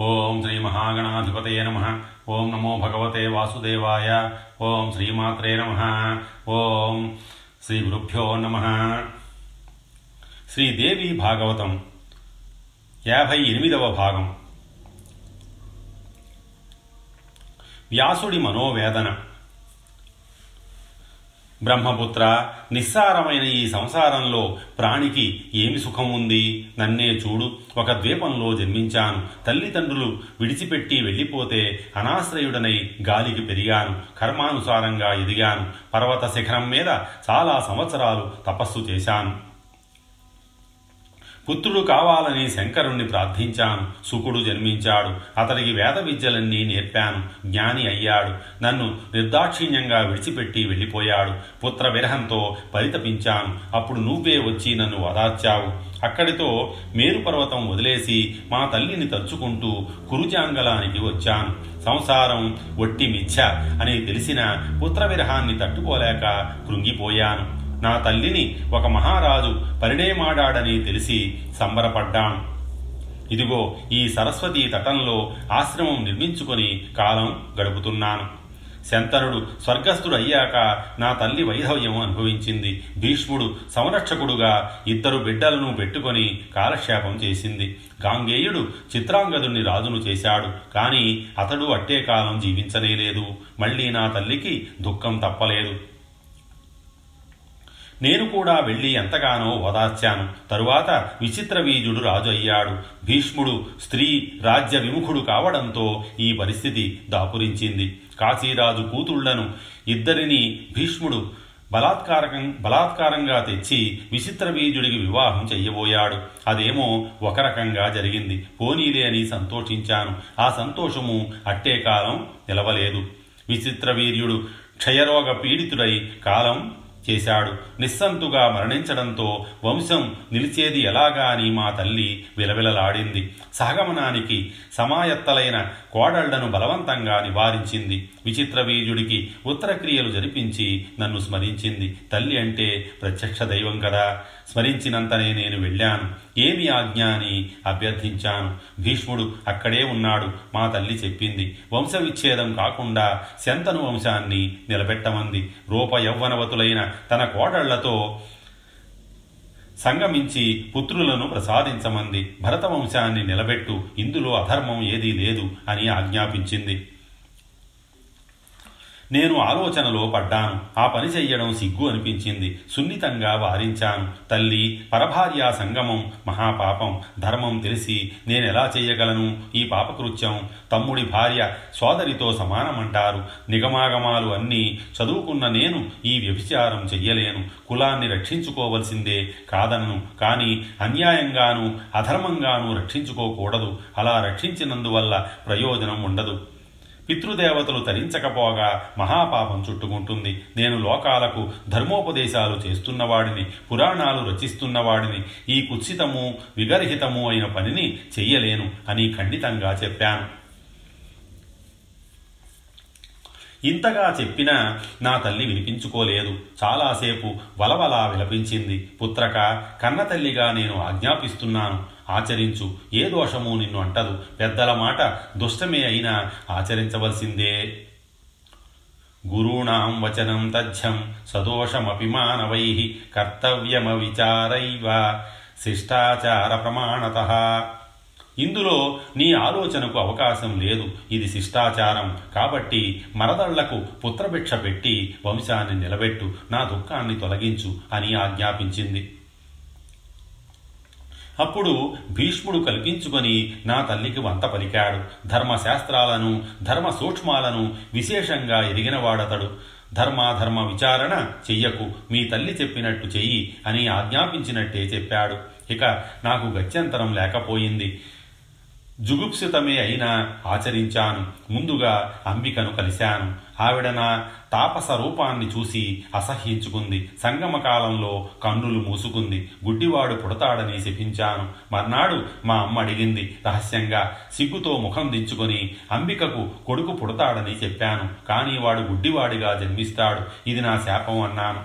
ఓం శ్రీ మహాగణాధిపతయ నమ. ఓం నమో భగవతే వాసుదేవాయ. ఓం శ్రీమాత్రే నమ. ఓం శ్రీ గురుభ్యో నమ. శ్రీదేవి భాగవతం యాభై ఎనిమిదవ భాగం. వ్యాసుడి మనోవేదన. బ్రహ్మపుత్ర నిస్సారమైన ఈ సంసారంలో ప్రాణికి ఏమి సుఖం ఉంది? నన్నే చూడు ఒక ద్వీపంలో జన్మించాను. తల్లిదండ్రులు విడిచిపెట్టి వెళ్ళిపోతే అనాశ్రయుడనై గాలికి పెరిగాను. కర్మానుసారంగా ఎదిగాను. పర్వత శిఖరం మీద చాలా సంవత్సరాలు తపస్సు చేశాను. పుత్రుడు కావాలని శంకరుణ్ణి ప్రార్థించాను. సుకుడు జన్మించాడు. అతడికి వేద విద్యలన్నీ నేర్పాను. జ్ఞాని అయ్యాడు. నన్ను నిర్దాక్షిణ్యంగా విడిచిపెట్టి వెళ్ళిపోయాడు. పుత్ర విరహంతో పరితపించాను. అప్పుడు నువ్వే వచ్చి నన్ను వదార్చావు. అక్కడితో మేరుపర్వతం వదిలేసి మా తల్లిని తలుచుకుంటూ కురుజాంగలానికి వచ్చాను. సంసారం ఒట్టి మిథ్య అని తెలిసిన పుత్ర విరహాన్ని తట్టుకోలేక కృంగిపోయాను. నా తల్లిని ఒక మహారాజు పరిణయమాడాడని తెలిసి సంబరపడ్డాను ఇదిగో ఈ సరస్వతీ తటంలో ఆశ్రమం నిర్మించుకొని కాలం గడుపుతున్నాను. శంతనుడు స్వర్గస్థుడయ్యాక నా తల్లి వైధవ్యం అనుభవించింది. భీష్ముడు సంరక్షకుడుగా ఇద్దరు బిడ్డలను పెట్టుకొని కాలక్షేపం చేసింది. గాంగేయుడు చిత్రాంగదుని రాజును చేశాడు. కానీ అతడు అట్టే కాలం జీవించనేలేదు. మళ్ళీ నా తల్లికి దుఃఖం తప్పలేదు. నేను కూడా వెళ్ళి ఎంతగానో ఓదార్చాను. తరువాత విచిత్రవీజుడు రాజు అయ్యాడు. భీష్ముడు స్త్రీ రాజ్య విముఖుడు కావడంతో ఈ పరిస్థితి దాపురించింది. కాశీరాజు కూతుళ్ళను ఇద్దరిని భీష్ముడు బలాత్కారకం బలాత్కారంగా తెచ్చి విచిత్రవీజుడికి వివాహం చెయ్యబోయాడు. అదేమో ఒక రకంగా జరిగింది. పోనీలే అని సంతోషించాను. ఆ సంతోషము అట్టే కాలం నిలవలేదు. విచిత్రవీర్యుడు క్షయరోగ పీడితుడై కాలం చేశాడు. నిస్సంతుగా మరణించడంతో వంశం నిలిచేది ఎలాగా అని మా తల్లి విలవిలలాడింది. సహగమనానికి సమాయత్తలైన కోడళ్ళను బలవంతంగా నివారించింది. విచిత్రవీజుడికి ఉత్తరక్రియలు జరిపించి నన్ను స్మరించింది. తల్లి అంటే ప్రత్యక్ష దైవం కదా. స్మరించినంతనే నేను వెళ్ళాను. ఏమి ఆజ్ఞ అని అభ్యర్థించాను. భీష్ముడు అక్కడే ఉన్నాడు. మా తల్లి చెప్పింది. వంశవిచ్ఛేదం కాకుండా శంతను వంశాన్ని నిలబెట్టమంది. రూప యౌవనవతులైన తన కోడళ్ళతో సంగమించి పుత్రులను ప్రసాదించమంది. భరతవంశాన్ని నిలబెట్టు. ఇందులో అధర్మం ఏదీ లేదు అని ఆజ్ఞాపించింది. నేను ఆలోచనలో పడ్డాను. ఆ పని చెయ్యడం సిగ్గు అనిపించింది. సున్నితంగా వారించాను. తల్లి పరభార్యా సంగమం మహాపాపం ధర్మం తెలిసి నేనెలా చెయ్యగలను? ఈ పాపకృత్యం తమ్ముడి భార్య సోదరితో సమానమంటారు. నిగమాగమాలు అన్నీ చదువుకున్న నేను ఈ వ్యభిచారం చెయ్యలేను. కులాన్ని రక్షించుకోవలసిందే కాదనను. కానీ అన్యాయంగాను అధర్మంగాను రక్షించుకోకూడదు. అలా రక్షించినందువల్ల ప్రయోజనం ఉండదు. పితృదేవతలు తరించకపోగా మహాపాపం చుట్టుకుంటుంది. నేను లోకాలకు ధర్మోపదేశాలు చేస్తున్నవాడిని పురాణాలు రచిస్తున్నవాడిని ఈ కుత్సితము విగర్హితము అయిన పనిని చెయ్యలేను అని ఖండితంగా చెప్పాను. ఇంతగా చెప్పినా నా తల్లి వినిపించుకోలేదు. చాలాసేపు వలవలా విలపించింది. పుత్రక కన్నతల్లిగా నేను ఆజ్ఞాపిస్తున్నాను. ఆచరించు ఏ దోషము నిన్ను అంటదు. పెద్దల మాట దుష్టమే అయినా ఆచరించవలసిందే. గురూణాం వచనం తథ్యం సదోషమపి మానవై కర్తవ్యమ విచారైవ శిష్టాచార ప్రమాణత. ఇందులో నీ ఆలోచనకు అవకాశం లేదు. ఇది శిష్టాచారం. కాబట్టి మరదళ్ళకు పుత్రభిక్ష పెట్టి వంశాన్ని నిలబెట్టు. నా దుఃఖాన్ని తొలగించు అని ఆజ్ఞాపించింది. అప్పుడు భీష్ముడు కల్పించుకొని నా తల్లికి వంత పలికాడు. ధర్మశాస్త్రాలను ధర్మ సూక్ష్మాలను విశేషంగా ఎరిగినవాడతడు. ధర్మాధర్మ విచారణ చెయ్యకు మీ తల్లి చెప్పినట్టు చెయ్యి అని ఆజ్ఞాపించినట్టే చెప్పాడు. ఇక నాకు గత్యంతరం లేకపోయింది. జుగుప్సితమే అయినా ఆచరించాను. ముందుగా అంబికను కలిశాను. ఆవిడ నా తాపస రూపాన్ని చూసి అసహ్యించుకుంది. సంగమ కాలంలో కన్నులు మూసుకుంది. గుడ్డివాడు పుడతాడని శపించాను. మర్నాడు మా అమ్మ అడిగింది. రహస్యంగా సిగ్గుతో ముఖం దించుకొని అంబికకు కొడుకు పుడతాడని చెప్పాను. కానీ వాడు గుడ్డివాడిగా జన్మిస్తాడు. ఇది నా శాపం అన్నాను.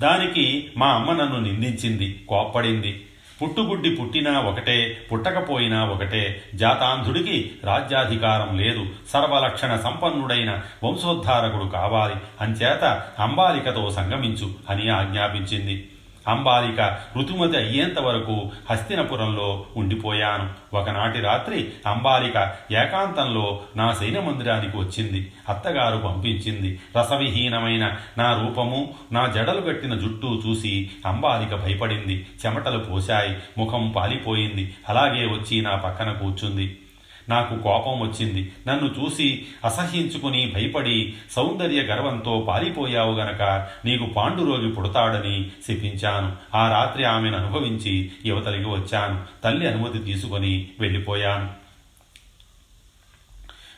దానికి మా అమ్మ నన్ను నిందించింది. కోప్పడింది. పుట్టుగుడ్డి పుట్టినా ఒకటే పుట్టకపోయినా ఒకటే. జాతాంధుడికి రాజ్యాధికారం లేదు. సర్వలక్షణ సంపన్నుడైన వంశోద్ధారకుడు కావాలి. అంచేత అంబాలికతో సంగమించు అని ఆజ్ఞాపించింది. అంబాలిక ఋతుమతి అయ్యేంత వరకు హస్తినపురంలో ఉండిపోయాను. ఒకనాటి రాత్రి అంబాలిక ఏకాంతంలో నా శైన మందిరానికి వచ్చింది. అత్తగారు పంపించింది. రసవిహీనమైన నా రూపము నా జడలు కట్టిన జుట్టు చూసి అంబాలిక భయపడింది. చెమటలు పోశాయి. ముఖం పాలిపోయింది. అలాగే వచ్చి నా పక్కన కూర్చుంది. నాకు కోపం వచ్చింది నన్ను చూసి అసహ్యించుకుని భయపడి సౌందర్య గర్వంతో పారిపోయావు గనక నీకు పాండురోగి పుడతాడని శపించాను. ఆ రాత్రి ఆమెను అనుభవించి యువతలికి వచ్చాను. తల్లి అనుమతి తీసుకొని వెళ్ళిపోయాను.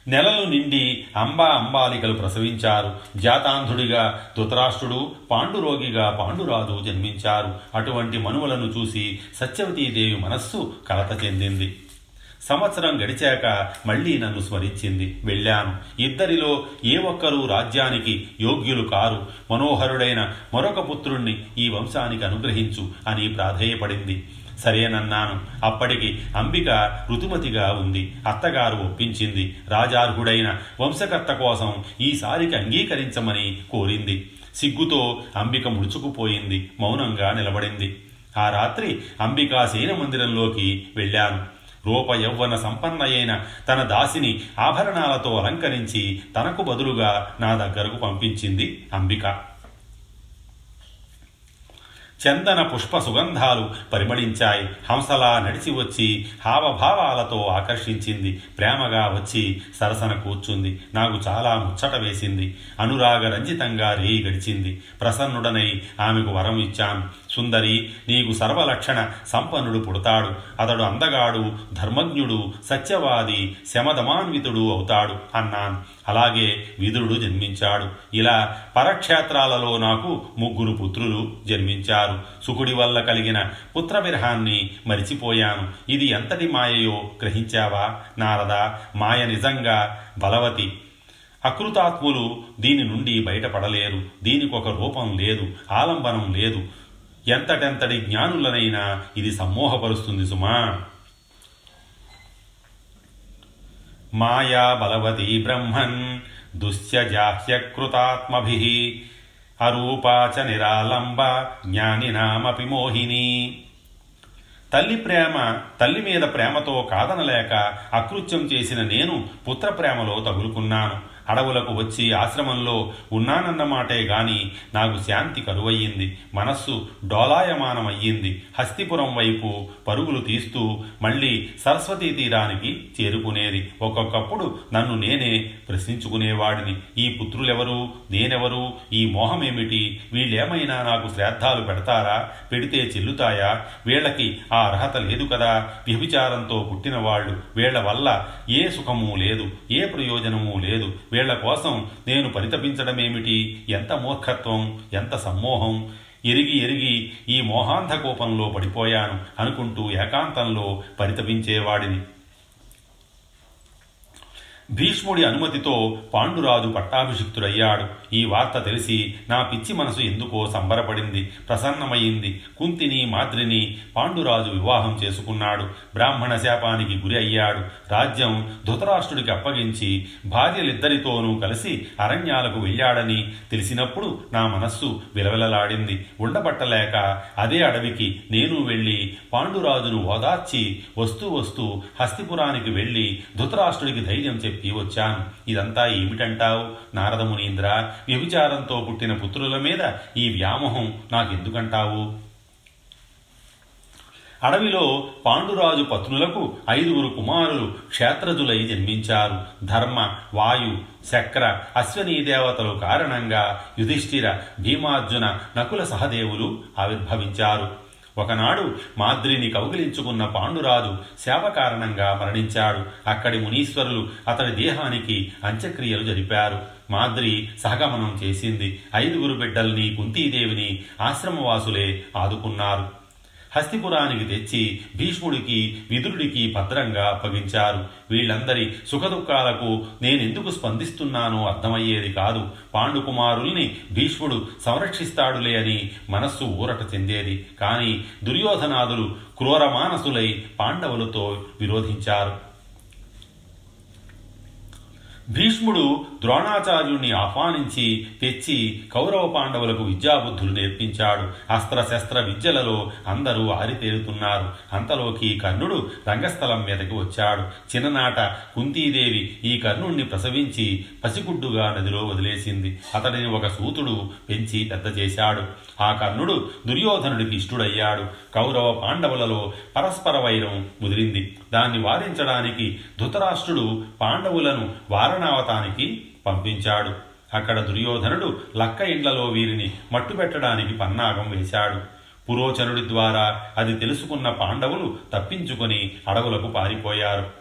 నెలలు నిండి అంబా అంబాలికలు ప్రసవించారు. జాతాంధుడిగా ధృతరాష్ట్రుడు పాండురోగిగా పాండురాజు జన్మించారు. అటువంటి మనువులను చూసి సత్యవతీదేవి మనస్సు కలత చెందింది. సంవత్సరం గడిచాక మళ్ళీ నన్ను స్మరించింది. వెళ్ళాను. ఇద్దరిలో ఏ ఒక్కరూ రాజ్యానికి యోగ్యులు కారు. మనోహరుడైన మరొక పుత్రుణ్ణి ఈ వంశానికి అనుగ్రహించు అని ప్రాధేయపడింది. సరేనన్నాను అప్పటికి అంబిక ఋతుమతిగా ఉంది. అత్తగారు ఒప్పించింది. రాజార్హుడైన వంశకర్త కోసం ఈసారికి అంగీకరించమని కోరింది. సిగ్గుతో అంబిక ముడుచుకుపోయింది. మౌనంగా నిలబడింది. ఆ రాత్రి అంబికా సేన మందిరంలోకి వెళ్ళాను. రూప యౌవన సంపన్నయైన తన దాసిని ఆభరణాలతో అలంకరించి తనకు బదులుగా నా దగ్గరకు పంపించింది అంబిక. చందన పుష్ప సుగంధాలు పరిమళించాయి. హంసలా నడిచి వచ్చి హావభావాలతో ఆకర్షించింది. ప్రేమగా వచ్చి సరసన కూర్చుంది. నాకు చాలా ముచ్చట వేసింది. అనురాగ రంజితంగా రేయి గడిచింది. ప్రసన్నుడనై ఆమెకు వరం ఇచ్చాను. సుందరి నీకు సర్వలక్షణ సంపన్నుడు పుడతాడు. అతడు అందగాడు ధర్మజ్ఞుడు సత్యవాది శమధమాన్వితుడు అవుతాడు అన్నాను. అలాగే విదురుడు జన్మించాడు. ఇలా పరక్షేత్రాలలో నాకు ముగ్గురు పుత్రులు జన్మించారు. సుకుడి వల్ల కలిగిన పుత్రవిరహాన్ని మరిచిపోయాను. ఇది ఎంతటి మాయయో గ్రహించావా? నారద మాయ నిజంగా బలవతి. అకృతాత్ములు దీని నుండి బయటపడలేరు. దీనికొక రూపం లేదు ఆలంబనం లేదు. ఎంతటెంతటి జ్ఞానులనైనా ఇది సమ్మోహపరుస్తుంది సుమా. మాయా బలవతి బ్రహ్మన్ దుశ్యజాహ్యకృతాత్మభి అరూపాచ నిరాలంబ జ్ఞానినామపి మోహిని. తల్లి ప్రేమ తల్లి మీద ప్రేమతో కాదనలేక అకృత్యం చేసిన నేను పుత్ర ప్రేమలో తగులుకున్నాను. అడవులకు వచ్చి ఆశ్రమంలో ఉన్నానన్నమాటే గాని నాకు శాంతి కరువయ్యింది. మనస్సు డోలాయమానమయ్యింది. హస్తిపురం వైపు పరుగులు తీస్తూ మళ్ళీ సరస్వతీ తీరానికి చేరుకునేది. ఒక్కొక్కప్పుడు నన్ను నేనే ప్రశ్నించుకునేవాడిని. ఈ పుత్రులెవరు? నేనెవరు? ఈ మోహమేమిటి? వీళ్ళేమైనా నాకు శ్రాద్ధాలు పెడతారా? పెడితే చెల్లుతాయా? వీళ్ళకి ఆ అర్హత లేదు కదా? వ్యభిచారంతో పుట్టిన వాళ్ళు వీళ్ళ వల్ల ఏ సుఖము లేదు. ఏ ప్రయోజనము లేదు. వీళ్ళ కోసం నేను పరితపించడమేమిటి? ఎంత మూర్ఖత్వం? ఎంత సమ్మోహం? ఎరిగి ఎరిగి ఈ మోహాంధకోపంలో పడిపోయాను అనుకుంటూ ఏకాంతంలో పరితపించేవాడిని. భీష్ముడి అనుమతితో పాండురాజు పట్టాభిషిక్తుడయ్యాడు. ఈ వార్త తెలిసి నా పిచ్చి మనసు ఎందుకో సంబరపడింది ప్రసన్నమయ్యింది. కుంతిని మాద్రిని పాండురాజు వివాహం చేసుకున్నాడు. బ్రాహ్మణ శాపానికి గురి అయ్యాడు. రాజ్యం ధృతరాష్ట్రుడికి అప్పగించి భార్యలిద్దరితోనూ కలిసి అరణ్యాలకు వెళ్ళాడని తెలిసినప్పుడు నా మనస్సు విలవిలలాడింది. ఉండబట్టలేక అదే అడవికి నేను వెళ్ళి పాండురాజును ఓదార్చి వస్తూ వస్తూ హస్తిపురానికి వెళ్ళి ధృతరాష్ట్రుడికి ధైర్యం చెప్పి వచ్చాను. ఇదంతా ఏమిటంటావు నారద మునీంద్ర వ్యభిచారంతో పుట్టిన పుత్రుల మీద ఈ వ్యామోహం నాకెందుకంటావు? అడవిలో పాండురాజు పత్నులకు ఐదుగురు కుమారులు క్షేత్రజులై జన్మించారు. ధర్మ వాయు శక్ర అశ్వనీ దేవతలు కారణంగా యుధిష్ఠిర భీమార్జున నకుల సహదేవులు ఆవిర్భవించారు. ఒకనాడు మాద్రిని కౌగిలించుకున్న పాండురాజు సేవ కారణంగా మరణించాడు. అక్కడి మునీశ్వరులు అతడి దేహానికి అంత్యక్రియలు జరిపారు. మాద్రి సహగమనం చేసింది. ఐదుగురు బిడ్డల్ని కుంతీదేవిని ఆశ్రమవాసులే ఆదుకున్నారు. హస్తిపురానికి తెచ్చి భీష్ముడికి విదురుడికి భద్రంగా అప్పగించారు. వీళ్ళందరి సుఖదుఖాలకు నేనెందుకు స్పందిస్తున్నానో అర్థమయ్యేది కాదు. పాండుకుమారుల్ని భీష్ముడు సంరక్షిస్తాడులే అని మనస్సు ఊరట చెందేది. కానీ దుర్యోధనాదులు క్రూరమానసులై పాండవులతో విరోధించారు. భీష్ముడు ద్రోణాచార్యుణ్ణి ఆహ్వానించి తెచ్చి కౌరవ పాండవులకు విద్యాబుద్ధులు నేర్పించాడు. అస్త్రశస్త్ర విద్యలలో అందరూ ఆరితేరుతున్నారు. అంతలోకి కర్ణుడు రంగస్థలం మీదకి వచ్చాడు. చిన్ననాట కుంతీదేవి ఈ కర్ణుణ్ణి ప్రసవించి పసిగుడ్డుగా నదిలో వదిలేసింది. అతడిని ఒక సూతుడు పెంచి పెద్ద చేశాడు. ఆ కర్ణుడు దుర్యోధనుడికి ఇష్టుడయ్యాడు. కౌరవ పాండవులలో పరస్పర వైరం ముదిరింది. దాన్ని వారించడానికి ధృతరాష్ట్రుడు పాండవులను వారణావతానికి పంపించాడు. అక్కడ దుర్యోధనుడు లక్క ఇండ్లలో వీరిని మట్టుపెట్టడానికి పన్నాగం వేశాడు. పురోచనుడి ద్వారా అది తెలుసుకున్న పాండవులు తప్పించుకొని అడవులకు పారిపోయారు.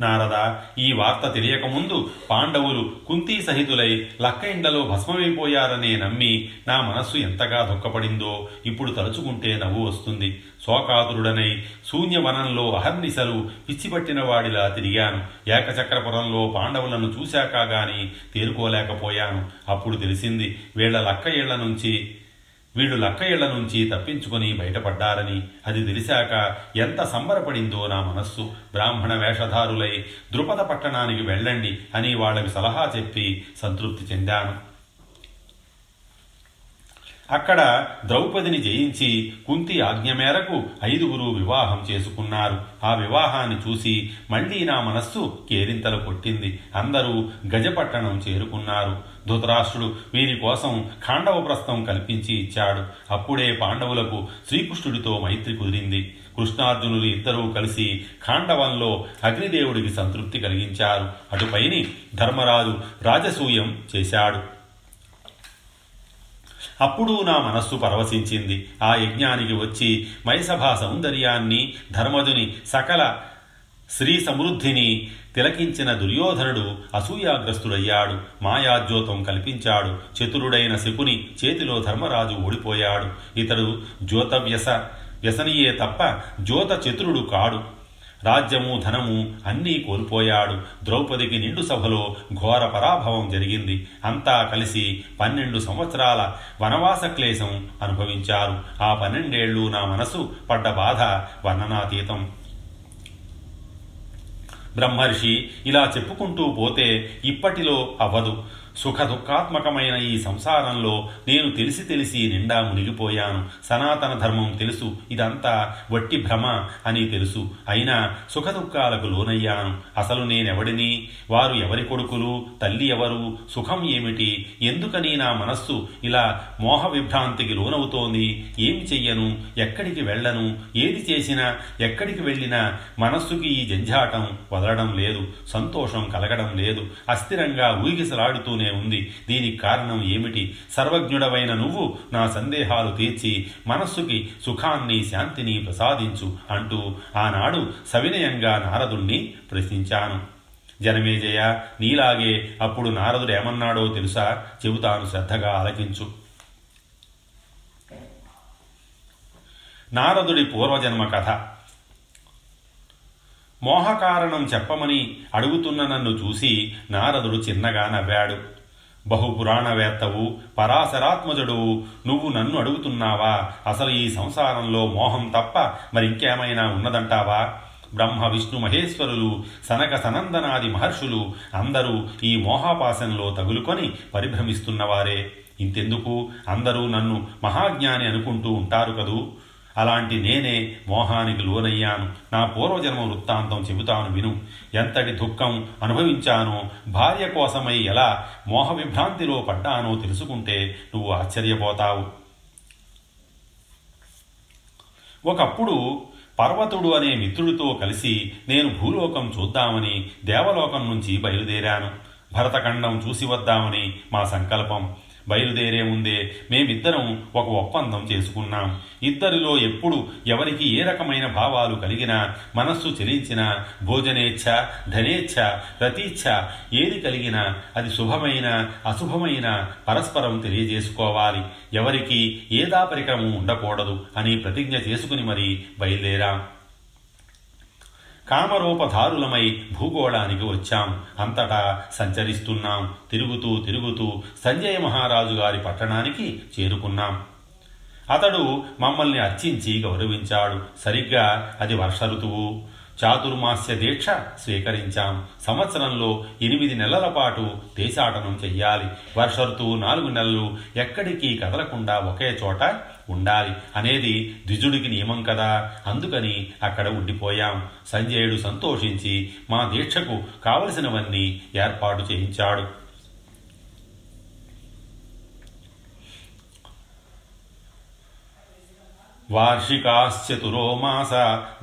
నారద ఈ వార్త తెలియకముందు పాండవులు కుంతీ సహితులై లక్క ఇండ్లలో భస్మమైపోయారనే నమ్మి నా మనస్సు ఎంతగా దుఃఖపడిందో ఇప్పుడు తలుచుకుంటే నవ్వు వస్తుంది. శోకాతురుడనై శూన్యవనంలో అహర్నిశలు పిచ్చిపట్టిన వాడిలా తిరిగాను. ఏకచక్రపురంలో పాండవులను చూశాక గాని తేరుకోలేకపోయాను. అప్పుడు తెలిసింది వీళ్ళ లక్క ఇళ్ళ నుంచి వీళ్ళు లక్కయ్యళ్ళ నుంచి తప్పించుకొని బయటపడ్డారని అది తెలిసాక ఎంత సంబరపడిందో నా మనస్సు. బ్రాహ్మణ వేషధారులై ద్రుపద పట్టణానికి వెళ్ళండి అని వాళ్ళకి సలహా చెప్పి సంతృప్తి చెందాను. అక్కడ ద్రౌపదిని జయించి కుంతి ఆజ్ఞ మేరకు ఐదుగురు వివాహం చేసుకున్నారు. ఆ వివాహాన్ని చూసి మళ్ళీ నా మనస్సు కేరింతలు కొట్టింది. అందరూ గజపట్టణం చేరుకున్నారు. ధృతరాష్ట్రుడు వీరి కోసం ఖాండవ ప్రస్థం కల్పించి ఇచ్చాడు. అప్పుడే పాండవులకు శ్రీకృష్ణుడితో మైత్రి కుదిరింది. కృష్ణార్జునులు ఇద్దరూ కలిసి ఖాండవంలో అగ్నిదేవుడికి సంతృప్తి కలిగించారు. అటుపైని ధర్మరాజు రాజసూయం చేశాడు. అప్పుడు నా మనస్సు పరవశించింది. ఆ యజ్ఞానికి వచ్చి మైసభా సౌందర్యాన్ని ధర్మజుని సకల శ్రీ సమృద్ధిని తిలకించిన దుర్యోధనుడు అసూయాగ్రస్తుడయ్యాడు. మాయాజ్యోతం కల్పించాడు. చతురుడైన శకుని చేతిలో ధర్మరాజు ఓడిపోయాడు. ఇతడు జ్యోతవ్యస వ్యసనీయే తప్ప జ్యోత చతురుడు కాడు. రాజ్యము ధనము అన్నీ కోల్పోయాడు. ద్రౌపదికి నిండు సభలో ఘోర పరాభవం జరిగింది. అంతా కలిసి పన్నెండు సంవత్సరాల వనవాస క్లేశం అనుభవించారు. ఆ పన్నెండేళ్ళు నా మనసు పడ్డ బాధ వర్ణనాతీతం బ్రహ్మర్షి ఇలా చెప్పుకుంటూ పోతే ఇప్పటిలో అవ్వదు. సుఖ దుఃఖాత్మకమైన ఈ సంసారంలో నేను తెలిసి తెలిసి నిండా మునిగిపోయాను. సనాతన ధర్మం తెలుసు. ఇదంతా వట్టి భ్రమ అని తెలుసు. అయినా సుఖ దుఃఖాలకు లోనయ్యాను. అసలు నేనెవడిని? వారు ఎవరి కొడుకులు? తల్లి ఎవరు? సుఖం ఏమిటి? ఎందుకని నా మనస్సు ఇలా మోహ విభ్రాంతికి లోనవుతోంది? ఏమి చెయ్యను? ఎక్కడికి వెళ్ళను? ఏది చేసినా ఎక్కడికి వెళ్ళినా మనస్సుకి ఈ జంజాటం వదలడం లేదు. సంతోషం కలగడం లేదు. అస్థిరంగా ఊగిసలాడుతూనే ఉంది. దీనికి కారణం ఏమిటి? సర్వజ్ఞుడవైన నువ్వు నా సందేహాలు తీర్చి మనస్సుకి సుఖాన్ని శాంతిని ప్రసాదించు అంటూ ఆనాడు సవినయంగా నారదుణ్ణి ప్రశ్నించాను. జనమేజయ నీలాగే అప్పుడు నారదుడు ఏమన్నాడో తెలుసా? చెబుతాను శ్రద్ధగా ఆలకించు. నారదుడి పూర్వజన్మ కథ. మోహకారణం చెప్పమని అడుగుతున్న నన్ను చూసి నారదుడు చిన్నగా నవ్వాడు. బహుపురాణవేత్తవు పరాశరాత్మజుడు నువ్వు నన్ను అడుగుతున్నావా? అసలు ఈ సంసారంలో మోహం తప్ప మరింకేమైనా ఉన్నదంటావా? బ్రహ్మ విష్ణు మహేశ్వరులు సనక సనందనాది మహర్షులు అందరూ ఈ మోహాపాసంలో తగులుకొని పరిభ్రమిస్తున్నవారే. ఇంతెందుకు? అందరూ నన్ను మహాజ్ఞాని అనుకుంటూ ఉంటారు కదూ? అలాంటి నేనే మోహానికి లోనయ్యాను. నా పూర్వజన్మ వృత్తాంతం చెబుతాను విను. ఎంతటి దుఃఖం అనుభవించానో భార్య కోసమై ఎలా మోహ విభ్రాంతిలో పడ్డానో తెలుసుకుంటే నువ్వు ఆశ్చర్యపోతావు. ఒకప్పుడు పర్వతుడు అనే మిత్రుడితో కలిసి నేను భూలోకం చూద్దామని దేవలోకం నుంచి బయలుదేరాను. భరతఖండం చూసి వద్దామని మా సంకల్పం. బయలుదేరే ముందే మేమిద్దరం ఒక ఒప్పందం చేసుకున్నాం. ఇద్దరిలో ఎప్పుడు ఎవరికి ఏ రకమైన భావాలు కలిగినా మనస్సు చెలించినా భోజనేచ్ఛ ధనేచ్ఛ రతీచ్ఛ ఏది కలిగినా అది శుభమైన అశుభమైన పరస్పరం తెలియజేసుకోవాలి. ఎవరికి ఏ దాపరికము ఉండకూడదు అని ప్రతిజ్ఞ చేసుకుని మరీ బయలుదేరాం. కామరూపధారులమై భూగోళానికి వచ్చాం. అంతటా సంచరిస్తున్నాం. తిరుగుతూ తిరుగుతూ సంజయ మహారాజు గారి పట్టణానికి చేరుకున్నాం. అతడు మమ్మల్ని అర్చించి గౌరవించాడు. సరిగ్గా అది వర్ష ఋతువు. చాతుర్మాస్య దీక్ష స్వీకరించాం. సంవత్సరంలో ఎనిమిది నెలల పాటు దేశాటనం చెయ్యాలి. వర్ష ఋతువు నాలుగు నెలలు ఎక్కడికి కదలకుండా ఒకే చోట ఉండాలి అనేది ద్విజుడికి నియమం కదా. అందుకని అక్కడ ఉండిపోయాం. సంజయుడు సంతోషించి మా దీక్షకు కావలసినవన్నీ ఏర్పాటు చేయించాడు. వార్షికాశ్చతురో మాస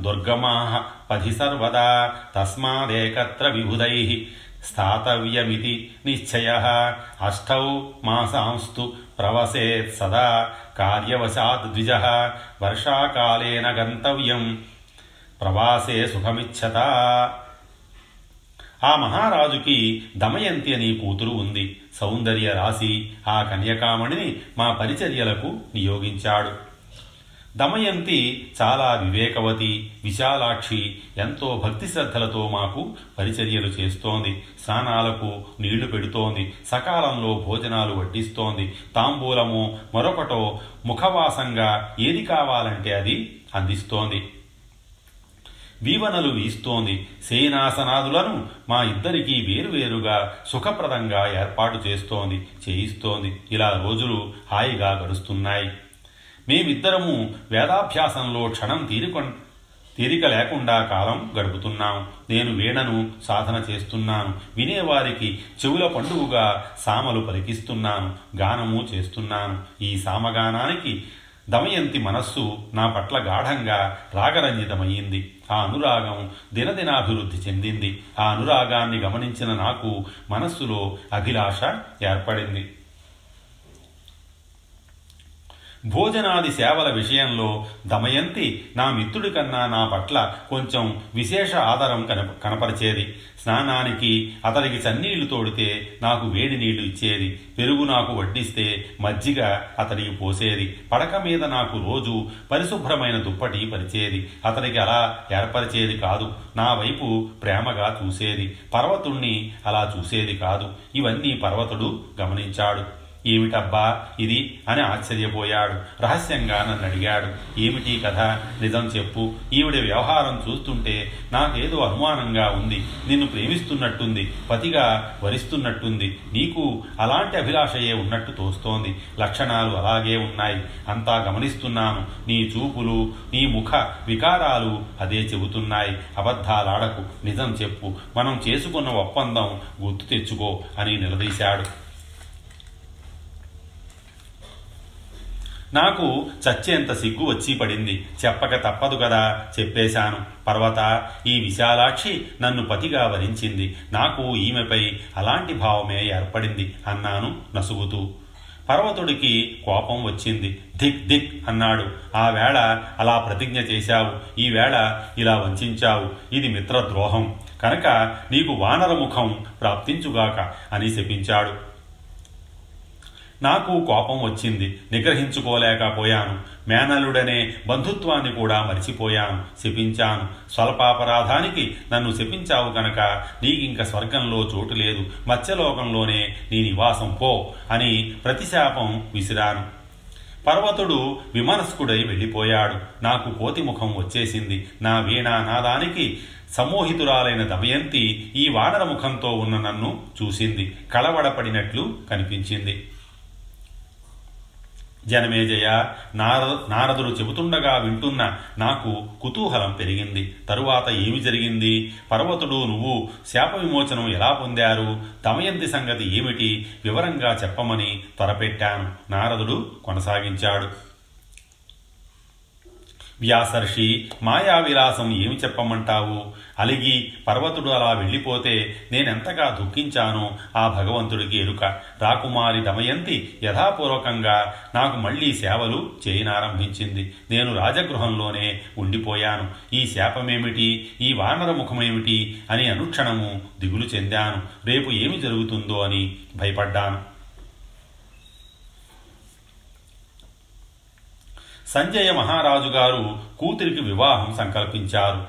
దుర్గమా పథి సర్వదా తస్మాదేకత్ర విబుధై స్థాతవ్యమితి నిశ్చయ అష్టౌ మాసాంస్తు ప్రవసేత్ సదా కార్యవశాద్ ద్విజ. వర్షాకాలేన గంతవ్యం. ప్రవాసే సుఖమిచ్చత. ఆ మహారాజుకి దమయంతి అని కూతురు ఉంది. సౌందర్య రాశి ఆ కన్యకామణిని మా పరిచర్యలకు నియోగించాడు. దమయంతి చాలా వివేకవతి విశాలాక్షి ఎంతో భక్తి శ్రద్ధలతో మాకు పరిచర్యలు చేస్తోంది. స్నానాలకు నీళ్ళు పెడుతోంది. సకాలంలో భోజనాలు వడ్డిస్తోంది. తాంబూలము మరొకటో ముఖవాసంగా ఏది కావాలంటే అది అందిస్తోంది. వీవనలు వీస్తోంది. సేనాసనాదులను మా ఇద్దరికీ వేరువేరుగా సుఖప్రదంగా ఏర్పాటు చేస్తోంది చేయిస్తోంది. ఇలా రోజులు హాయిగా గడుస్తున్నాయి. మేమిద్దరము వేదాభ్యాసంలో క్షణం తీరికొ తీరిక లేకుండా కాలం గడుపుతున్నాం. నేను వీణను సాధన చేస్తున్నాను. వినేవారికి చెవుల పండుగగా సామలు పలికిస్తున్నాను. గానము చేస్తున్నాను. ఈ సామగానానికి దమయంతి మనస్సు నా పట్ల గాఢంగా రాగరంజితమయ్యింది. ఆ అనురాగం దినదినాభివృద్ధి చెందింది. ఆ అనురాగాన్ని గమనించిన నాకు మనస్సులో అభిలాష ఏర్పడింది. భోజనాది సేవల విషయంలో దమయంతి నా మిత్రుడి కన్నా నా పట్ల కొంచెం విశేష ఆదరం కన కనపరిచేది. స్నానానికి అతడికి చన్నీళ్ళు తోడితే నాకు వేడి నీళ్ళు ఇచ్చేది. పెరుగు నాకు వడ్డిస్తే మజ్జిగ అతడికి పోసేది. పడక మీద నాకు రోజు పరిశుభ్రమైన దుప్పటి పరిచేది. అతడికి అలా ఏర్పరిచేది కాదు. నా వైపు ప్రేమగా చూసేది. పర్వతుణ్ణి అలా చూసేది కాదు. ఇవన్నీ పర్వతుడు గమనించాడు. ఏమిటబ్బా ఇది అని ఆశ్చర్యపోయాడు. రహస్యంగా నన్ను అడిగాడు. ఏమిటి కథ? నిజం చెప్పు. ఈవిడ వ్యవహారం చూస్తుంటే నాకేదో అనుమానంగా ఉంది. నిన్ను ప్రేమిస్తున్నట్టుంది. పతిగా వరిస్తున్నట్టుంది. నీకు అలాంటి అభిలాషయే ఉన్నట్టు తోస్తోంది. లక్షణాలు అలాగే ఉన్నాయి. అంతా గమనిస్తున్నాను. నీ చూపులు నీ ముఖ వికారాలు అదే చెబుతున్నాయి. అబద్ధాలాడకు. నిజం చెప్పు. మనం చేసుకున్న ఒప్పందం గుర్తు తెచ్చుకో అని నిలదీశాడు. నాకు చచ్చేంత సిగ్గు వచ్చి పడింది. చెప్పక తప్పదు కదా చెప్పేశాను. పర్వత ఈ విశాలాక్షి నన్ను పతిగా వరించింది నాకు ఈమెపై అలాంటి భావమే ఏర్పడింది అన్నాను నసుగుతూ. పర్వతుడికి కోపం వచ్చింది. ధిక్ దిక్ అన్నాడు. ఆ వేళ అలా ప్రతిజ్ఞ చేశావు. ఈ వేళ ఇలా వంచావు. ఇది మిత్రద్రోహం. కనుక నీకు వానరముఖం ప్రాప్తించుగాక అని శపించాడు. నాకు కోపం వచ్చింది. నిగ్రహించుకోలేకపోయాను. మేనలుడనే బంధుత్వాన్ని కూడా మరిచిపోయాను. శపించాను. స్వల్పాపరాధానికి నన్ను శపించావు కనుక నీకింక స్వర్గంలో చోటు లేదు. మత్స్యలోకంలోనే నీ నివాసం పో అని ప్రతిశాపం విసిరాను. పర్వతుడు విమనస్కుడై వెళ్ళిపోయాడు. నాకు కోతి ముఖం వచ్చేసింది. నా వీణానాదానికి సమోహితురాలైన సమ్మోహితురాలైన దమయంతి ఈ వానర ముఖంతో ఉన్న నన్ను చూసింది. కళవడపడినట్లు కనిపించింది. జనమేజయ నార నారదుడు చెబుతుండగా వింటున్న నాకు కుతూహలం పెరిగింది. తరువాత ఏమి జరిగింది? పర్వతుడు నువ్వు శాప విమోచనం ఎలా పొందారు? దమయంతి సంగతి ఏమిటి? వివరంగా చెప్పమని త్వరపెట్టాను. నారదుడు కొనసాగించాడు. వ్యాసర్షి మాయావిలాసం ఏమి చెప్పమంటావు? అలిగి పర్వతుడు అలా వెళ్ళిపోతే నేనెంతగా దుఃఖించానో? ఆ భగవంతుడికి ఎరుక. రాకుమారి దమయంతి యథాపూర్వకంగా నాకు మళ్ళీ సేవలు చేయనారంభించింది. నేను రాజగృహంలోనే ఉండిపోయాను. ఈ శాపమేమిటి? ఈ వానర ముఖమేమిటి? అని అనుక్షణము దిగులు చెందాను. రేపు ఏమి జరుగుతుందో అని భయపడ్డాను. సంజయ మహారాజు గారు కూతురికి వివాహం సంకల్పించారు.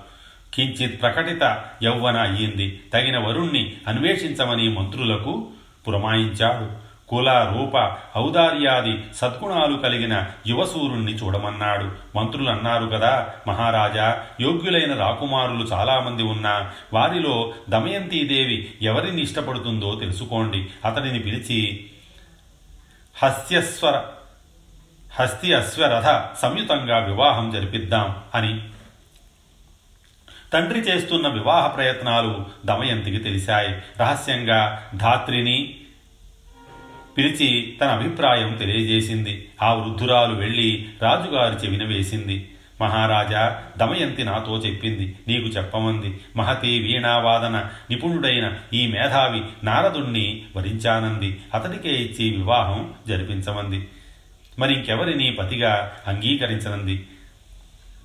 కించిత్ ప్రకటిత యౌవన అయ్యింది. తగిన వరుణ్ణి అన్వేషించమని మంత్రులకు పురమాయించాడు. కుల రూప ఔదార్యాది సద్గుణాలు కలిగిన యువసూరుణ్ణి చూడమన్నాడు. మంత్రులు అన్నారు కదా మహారాజా యోగ్యులైన రాకుమారులు చాలామంది ఉన్నా వారిలో దమయంతీదేవి ఎవరిని ఇష్టపడుతుందో తెలుసుకోండి. అతడిని పిలిచి హస్యస్వర హస్తి అశ్వరథ సంయుతంగా వివాహం జరిపిద్దాం అని. తండ్రి చేస్తున్న వివాహ ప్రయత్నాలు దమయంతికి తెలిశాయి. రహస్యంగా ధాత్రిని పిలిచి తన అభిప్రాయం తెలియజేసింది. ఆ వృద్ధురాలు వెళ్ళి రాజుగారు చెవిన వేసింది. మహారాజా దమయంతి నాతో చెప్పింది. నీకు చెప్పమంది. మహతి వీణావాదన నిపుణుడైన ఈ మేధావి నారదుణ్ణి వరించానంది. అతడికే ఇచ్చి వివాహం జరిపించమంది. మరి ఇంకెవరిని పతిగా అంగీకరించనంది?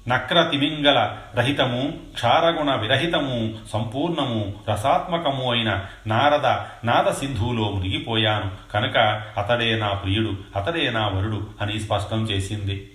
నక్ర తిమింగల రహితము క్షారగుణ విరహితము సంపూర్ణము రసాత్మకము అయిన నారద నాద సింధువులో మునిగిపోయాను. కనుక అతడే నా ప్రియుడు అతడే నా వరుడు అని స్పష్టం చేసింది.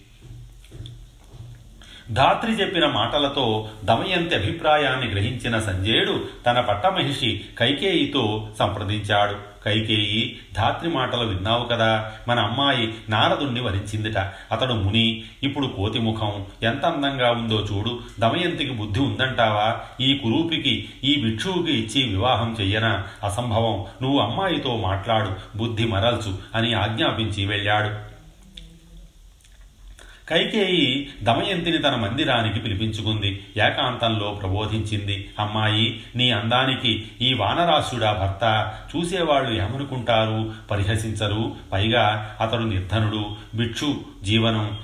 ధాత్రి చెప్పిన మాటలతో దమయంతి అభిప్రాయాన్ని గ్రహించిన సంజయుడు తన పట్టమహిషి కైకేయితో సంప్రదించాడు. కైకేయి ధాత్రి మాటలు విన్నావు కదా? మన అమ్మాయి నారదుణ్ణి వరించిందిట. అతడు ముని ఇప్పుడు కోతి ముఖం ఎంత అందంగా ఉందో చూడు. దమయంతికి బుద్ధి ఉందంటావా? ఈ కురూపికి ఈ భిక్షువుకి ఇచ్చి వివాహం చెయ్యనా? అసంభవం. నువ్వు అమ్మాయితో మాట్లాడు. బుద్ధి మరల్చు అని ఆజ్ఞాపించి వెళ్ళాడు. కైకేయి దమయంతిని తన మందిరానికి పిలిపించుకుంది. ఏకాంతంలో ప్రబోధించింది. అమ్మాయి నీ అందానికి ఈ వానరాసుడా భర్త. చూసేవాళ్ళు ఏమనుకుంటారు? పరిహసించరు. పైగా అతడు నిర్ధనుడు. భిక్షు జీవనం.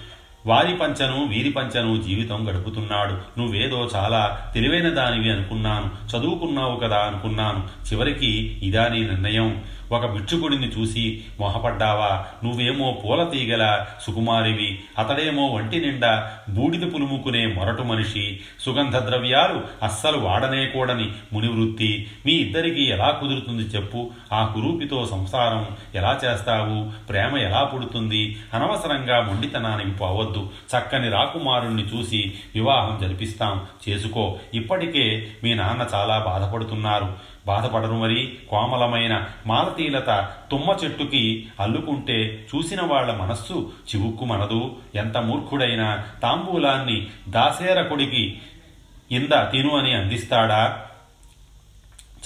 వారి పంచను వీరి పంచను జీవితం గడుపుతున్నాడు. నువ్వేదో చాలా తెలివైన దానివి అనుకున్నాను. చదువుకున్నావు కదా అనుకున్నాను. చివరికి ఇదా నీ నిర్ణయం. ఒక భిక్షుకుడిని చూసి మొహపడ్డావా? నువ్వేమో పూల తీగల సుకుమారివి. అతడేమో వంటి నిండా బూడిద పులుముకునే మొరటు మనిషి. సుగంధ ద్రవ్యాలు అస్సలు వాడనేకూడని మునివృత్తి. మీ ఇద్దరికీ ఎలా కుదురుతుంది చెప్పు. ఆ కురూపితో సంసారం ఎలా చేస్తావు? ప్రేమ ఎలా పుడుతుంది? అనవసరంగా మొండితనానికి పోవద్దు. చక్కని రాకుమారుణ్ణి చూసి వివాహం జరిపిస్తాం. చేసుకో. ఇప్పటికే మీ నాన్న చాలా బాధపడుతున్నారు. బాధపడరు మరి. కోమలమైన మాలతీలత తుమ్మ చెట్టుకి అల్లుకుంటే చూసిన వాళ్ళ మనస్సు చివుక్కుమనదు ఎంత మూర్ఖుడైనా తాంబూలాన్ని దాసేరకుడికి ఇంద తిను అని అందిస్తాడా?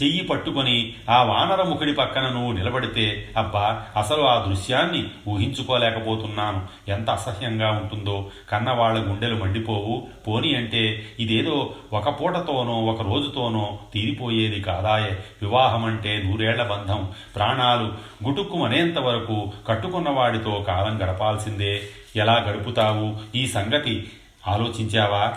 చెయ్యి పట్టుకొని ఆ వానరముఖుడి పక్కన నువ్వు నిలబడితే అబ్బా అసలు ఆ దృశ్యాన్ని ఊహించుకోలేకపోతున్నాను. ఎంత అసహ్యంగా ఉంటుందో. కన్నవాళ్ళ గుండెలు మండిపోవు. పోని అంటే ఇదేదో ఒక పూటతోనో ఒక రోజుతోనో తీరిపోయేది కాదాయే. వివాహమంటే నూరేళ్ళ బంధం. ప్రాణాలు గుటుక్కుమనేంత వరకు కట్టుకున్నవాడితో కాలం గడపాల్సిందే. ఎలా గడుపుతావు? ఈ సంగతి ఆలోచించావా?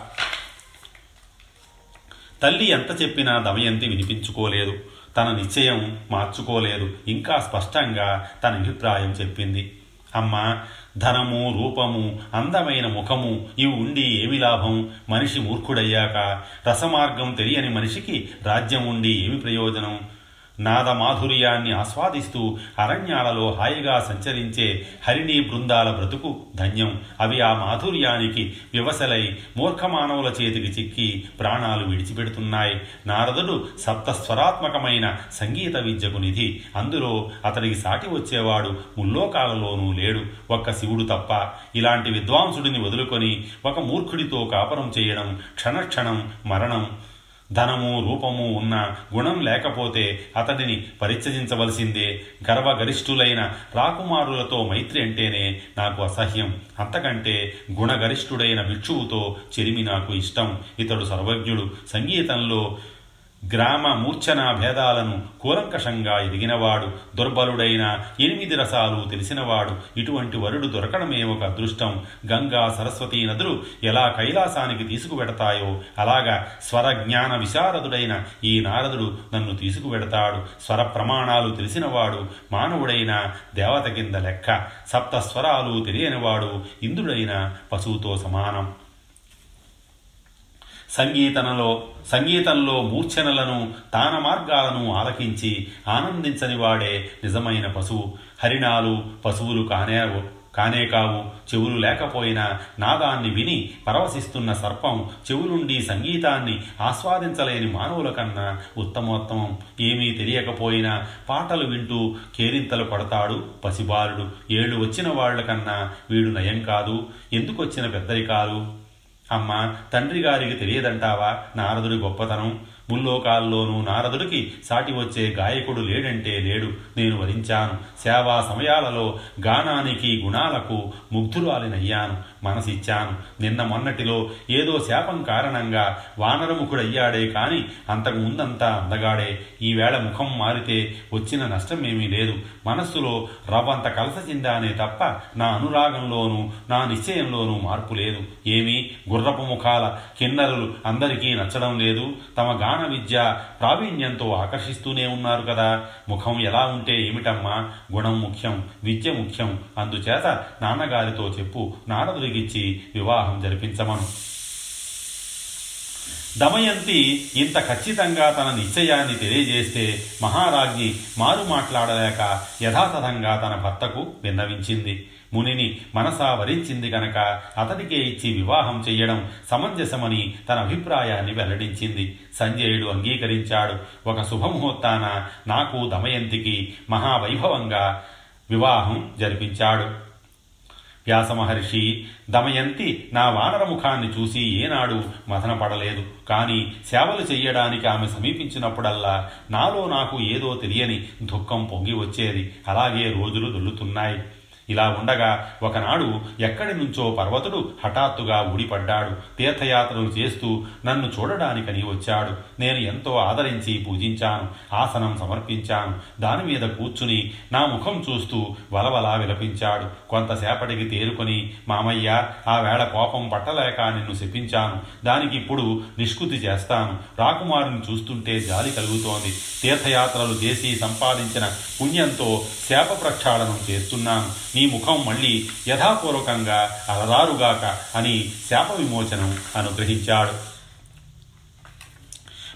తల్లి ఎంత చెప్పినా దమయంతి వినిపించుకోలేదు. తన నిశ్చయం మార్చుకోలేదు. ఇంకా స్పష్టంగా తన అభిప్రాయం చెప్పింది. అమ్మ ధనము రూపము అందమైన ముఖము ఇవి ఉండి ఏమి లాభం? మనిషి మూర్ఖుడయ్యాక రసమార్గం తెలియని మనిషికి రాజ్యం ఉండి ఏమి ప్రయోజనం? నాద మాధుర్యాన్ని ఆస్వాదిస్తూ అరణ్యాలలో హాయిగా సంచరించే హరిణీ బృందాల బ్రతుకు ధన్యం. అవి ఆ మాధుర్యానికి వివసలై మూర్ఖమానవుల చేతికి చిక్కి ప్రాణాలు విడిచిపెడుతున్నాయి. నారదుడు సప్తస్వరాత్మకమైన సంగీత విద్యకు నిధి. అందులో అతడికి సాటి వచ్చేవాడు ముల్లోకాలలోనూ లేడు. ఒక్క శివుడు తప్ప ఇలాంటి విద్వాంసుడిని వదులుకొని ఒక మూర్ఖుడితో కాపరం చేయడం క్షణక్షణం మరణం. ధనము రూపము ఉన్న గుణం లేకపోతే అతడిని పరిత్యజించవలసిందే. గర్వగరిష్ఠులైన రాకుమారులతో మైత్రి అంటేనే నాకు అసహ్యం. అంతకంటే గుణగరిష్ఠుడైన భిక్షువుతో చెరిమి నాకు ఇష్టం. ఇతడు సర్వజ్ఞుడు. సంగీతంలో గ్రామ మూర్ఛన భేదాలను కూలంకషంగా ఎదిగినవాడు దుర్బలుడైన ఎనిమిది రసాలు తెలిసినవాడు ఇటువంటి వరుడు దొరకడమే ఒక అదృష్టం. గంగా సరస్వతీ నదులు ఎలా కైలాసానికి తీసుకువెడతాయో అలాగా స్వర జ్ఞాన విశారదుడైన ఈ నారదుడు నన్ను తీసుకువెడతాడు. స్వర ప్రమాణాలు తెలిసినవాడు మానవుడైన దేవత కింద లెక్క. సప్త స్వరాలు తెలియనివాడు ఇంద్రుడైన పశువుతో సమానం. సంగీతనలో సంగీతంలో మూర్ఛనలను తాన మార్గాలను ఆలకించి ఆనందించని వాడే నిజమైన పశువు. హరిణాలు పశువులు కానే కానే కావు. చెవులు లేకపోయినా నాదాన్ని విని పరవశిస్తున్న సర్పం చెవులుండి సంగీతాన్ని ఆస్వాదించలేని మానవుల కన్నా ఉత్తమోత్తమం. ఏమీ తెలియకపోయినా పాటలు వింటూ కేరింతలు పడతాడు పసిబాలుడు. ఏళ్ళు వచ్చిన వాళ్ళ కన్నా వీడు నయం కాదు. ఎందుకొచ్చిన పెద్దరికాలు? అమ్మ తండ్రి గారికి తెలియదంటావా? నారదుడి గొప్పతనం. ముల్లోకాల్లోనూ నారదుడికి సాటి వచ్చే గాయకుడు లేడంటే లేడు. నేను వరించాను సేవా సమయాలలో గానానికి గుణాలకు ముగ్ధురాలినయ్యాను. మనసిచ్చాను. నిన్న మొన్నటిలో ఏదో శాపం కారణంగా వానరముఖుడయ్యాడే కాని అంతకు ముందంతా అందగాడే. ఈవేళ ముఖం మారితే వచ్చిన నష్టం ఏమీ లేదు. మనస్సులో రవ్వంత కలస చెందానే తప్ప నా అనురాగంలోనూ నా నిశ్చయంలోనూ మార్పు లేదు. ఏమీ? గుర్రపు ముఖాల కిన్నరులు అందరికీ నచ్చడం లేదు. తమ గాన విద్య ప్రావీణ్యంతో ఆకర్షిస్తూనే ఉన్నారు కదా. ముఖం ఎలా ఉంటే ఏమిటమ్మా? గుణం ముఖ్యం విద్య ముఖ్యం. అందుచేత నాన్నగారితో చెప్పు. నారదుడికిచ్చి వివాహం జరిపించమను. దమయంతి ఇంత ఖచ్చితంగా తన నిశ్చయాన్ని తెలియజేస్తే మహారాజ్ఞి మారు మాట్లాడలేక యథాతథంగా తన భర్తకు విన్నవించింది. మునిని మనసా వరించింది గనక అతడికే ఇచ్చి వివాహం చెయ్యడం సమంజసమని తన అభిప్రాయాన్ని వెల్లడించింది. సంజయుడు అంగీకరించాడు. ఒక శుభముహూర్తాన నాకు దమయంతికి మహావైభవంగా వివాహం జరిపించాడు. వ్యాసమహర్షి దమయంతి నా వానర ముఖాన్ని చూసి ఏనాడు మదనపడలేదు కానీ సేవలు చెయ్యడానికి ఆమె సమీపించినప్పుడల్లా నాలో నాకు ఏదో తెలియని దుఃఖం పొంగి వచ్చేది. అలాగే రోజులు దొల్లుతున్నాయి. ఇలా ఉండగా ఒకనాడు ఎక్కడి నుంచో పర్వతుడు హఠాత్తుగా ఊడిపడ్డాడు. తీర్థయాత్రలు చేస్తూ నన్ను చూడడానికని వచ్చాడు. నేను ఎంతో ఆదరించి పూజించాను ఆసనం సమర్పించాను. దాని మీద కూర్చుని నా ముఖం చూస్తూ వలవలా విలపించాడు. కొంతసేపటికి తేరుకొని మామయ్య ఆ వేళ కోపం పట్టలేక నిన్ను శపించాను. దానికి ఇప్పుడు నిష్కృతి చేస్తాను. రాకుమారుని చూస్తుంటే జాలి కలుగుతోంది. తీర్థయాత్రలు చేసి సంపాదించిన పుణ్యంతో శాప ప్రక్షాళనం చేస్తున్నాను. నీ ముఖం మళ్ళీ యథాపూర్వకంగా అలదారుగాక అని శాప విమోచనం అనుగ్రహించాడు.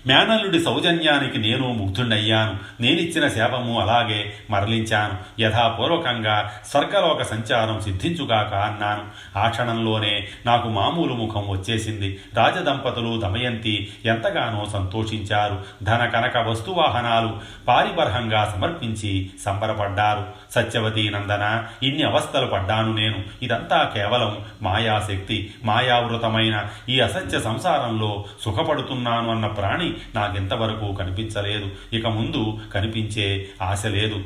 మేనల్లుడి సౌజన్యానికి నేను ముగ్ధుండయ్యాను నేనిచ్చిన శాపము అలాగే మరలించాను. యథాపూర్వకంగా స్వర్గలోక సంచారం సిద్ధించుగాక అన్నాను. ఆ క్షణంలోనే నాకు మామూలు ముఖం వచ్చేసింది. రాజదంపతులు దమయంతి ఎంతగానో సంతోషించారు. ధన కనక వస్తువాహనాలు పారిబర్హంగా సమర్పించి సంబరపడ్డారు. సత్యవతీ నందన ఇన్ని అవస్థలు పడ్డాను నేను. ఇదంతా కేవలం మాయాశక్తి మాయావృతమైన ఈ అసత్య సంసారంలో సుఖపడుతున్నాను అన్న ప్రాణి నాకెంతవరకు కనిపించలేదు. ఇక ముందు కనిపించే ఆశ లేదు.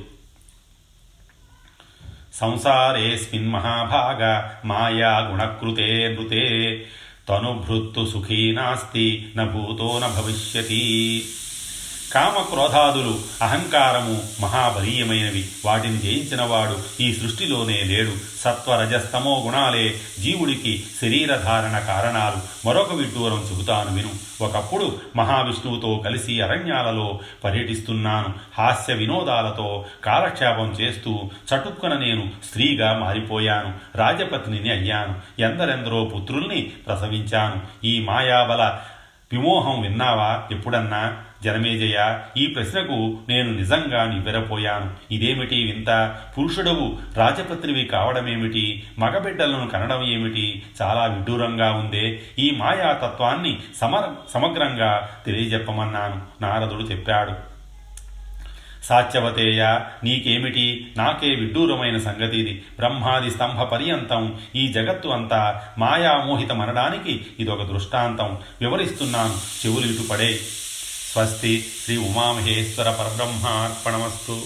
సంసారేస్మిన్ మహాభాగ మాయా గుణకృతే నృతే తనుభృత్తు సుఖీ నాస్తి నభూతో న కామ కామక్రోధాదులు అహంకారము మహాబలీయమైనవి. వాటిని జయించినవాడు ఈ సృష్టిలోనే లేడు. సత్వరజస్తమో గుణాలే జీవుడికి శరీరధారణ కారణాలు. మరొక విడ్డూరం చెబుతాను విను. ఒకప్పుడు మహావిష్ణువుతో కలిసి అరణ్యాలలో పర్యటిస్తున్నాను. హాస్య వినోదాలతో కాలక్షేపం చేస్తూ చటుక్కున నేను స్త్రీగా మారిపోయాను. రాజపత్నిని అయ్యాను. ఎందరెందరో పుత్రుల్ని ప్రసవించాను. ఈ మాయాబల విమోహం విన్నావా? ఎప్పుడన్నా? జనమేజయ? ఈ ప్రశ్నకు నేను నిజంగా నివ్వెరపోయాను. ఇదేమిటి వింత? పురుషుడవు రాజపత్రివి కావడమేమిటి? మగబిడ్డలను కనడం ఏమిటి? చాలా విడ్డూరంగా ఉందే. ఈ మాయాతత్వాన్ని సమర సమగ్రంగా తెలియజెప్పమన్నాను. నారదుడు చెప్పాడు. సాత్యవతేయ నీకేమిటి? నాకే విడ్డూరమైన సంగతి ఇది బ్రహ్మాది స్తంభ పర్యంతం ఈ జగత్తు అంతా మాయామోహితమనడానికి ఇదొక దృష్టాంతం. వివరిస్తున్నాను చెవులు ఇటు పడే. స్వస్తి శ్రీ ఉమామహేశ్వర పరబ్రహ్మార్పణమస్తు.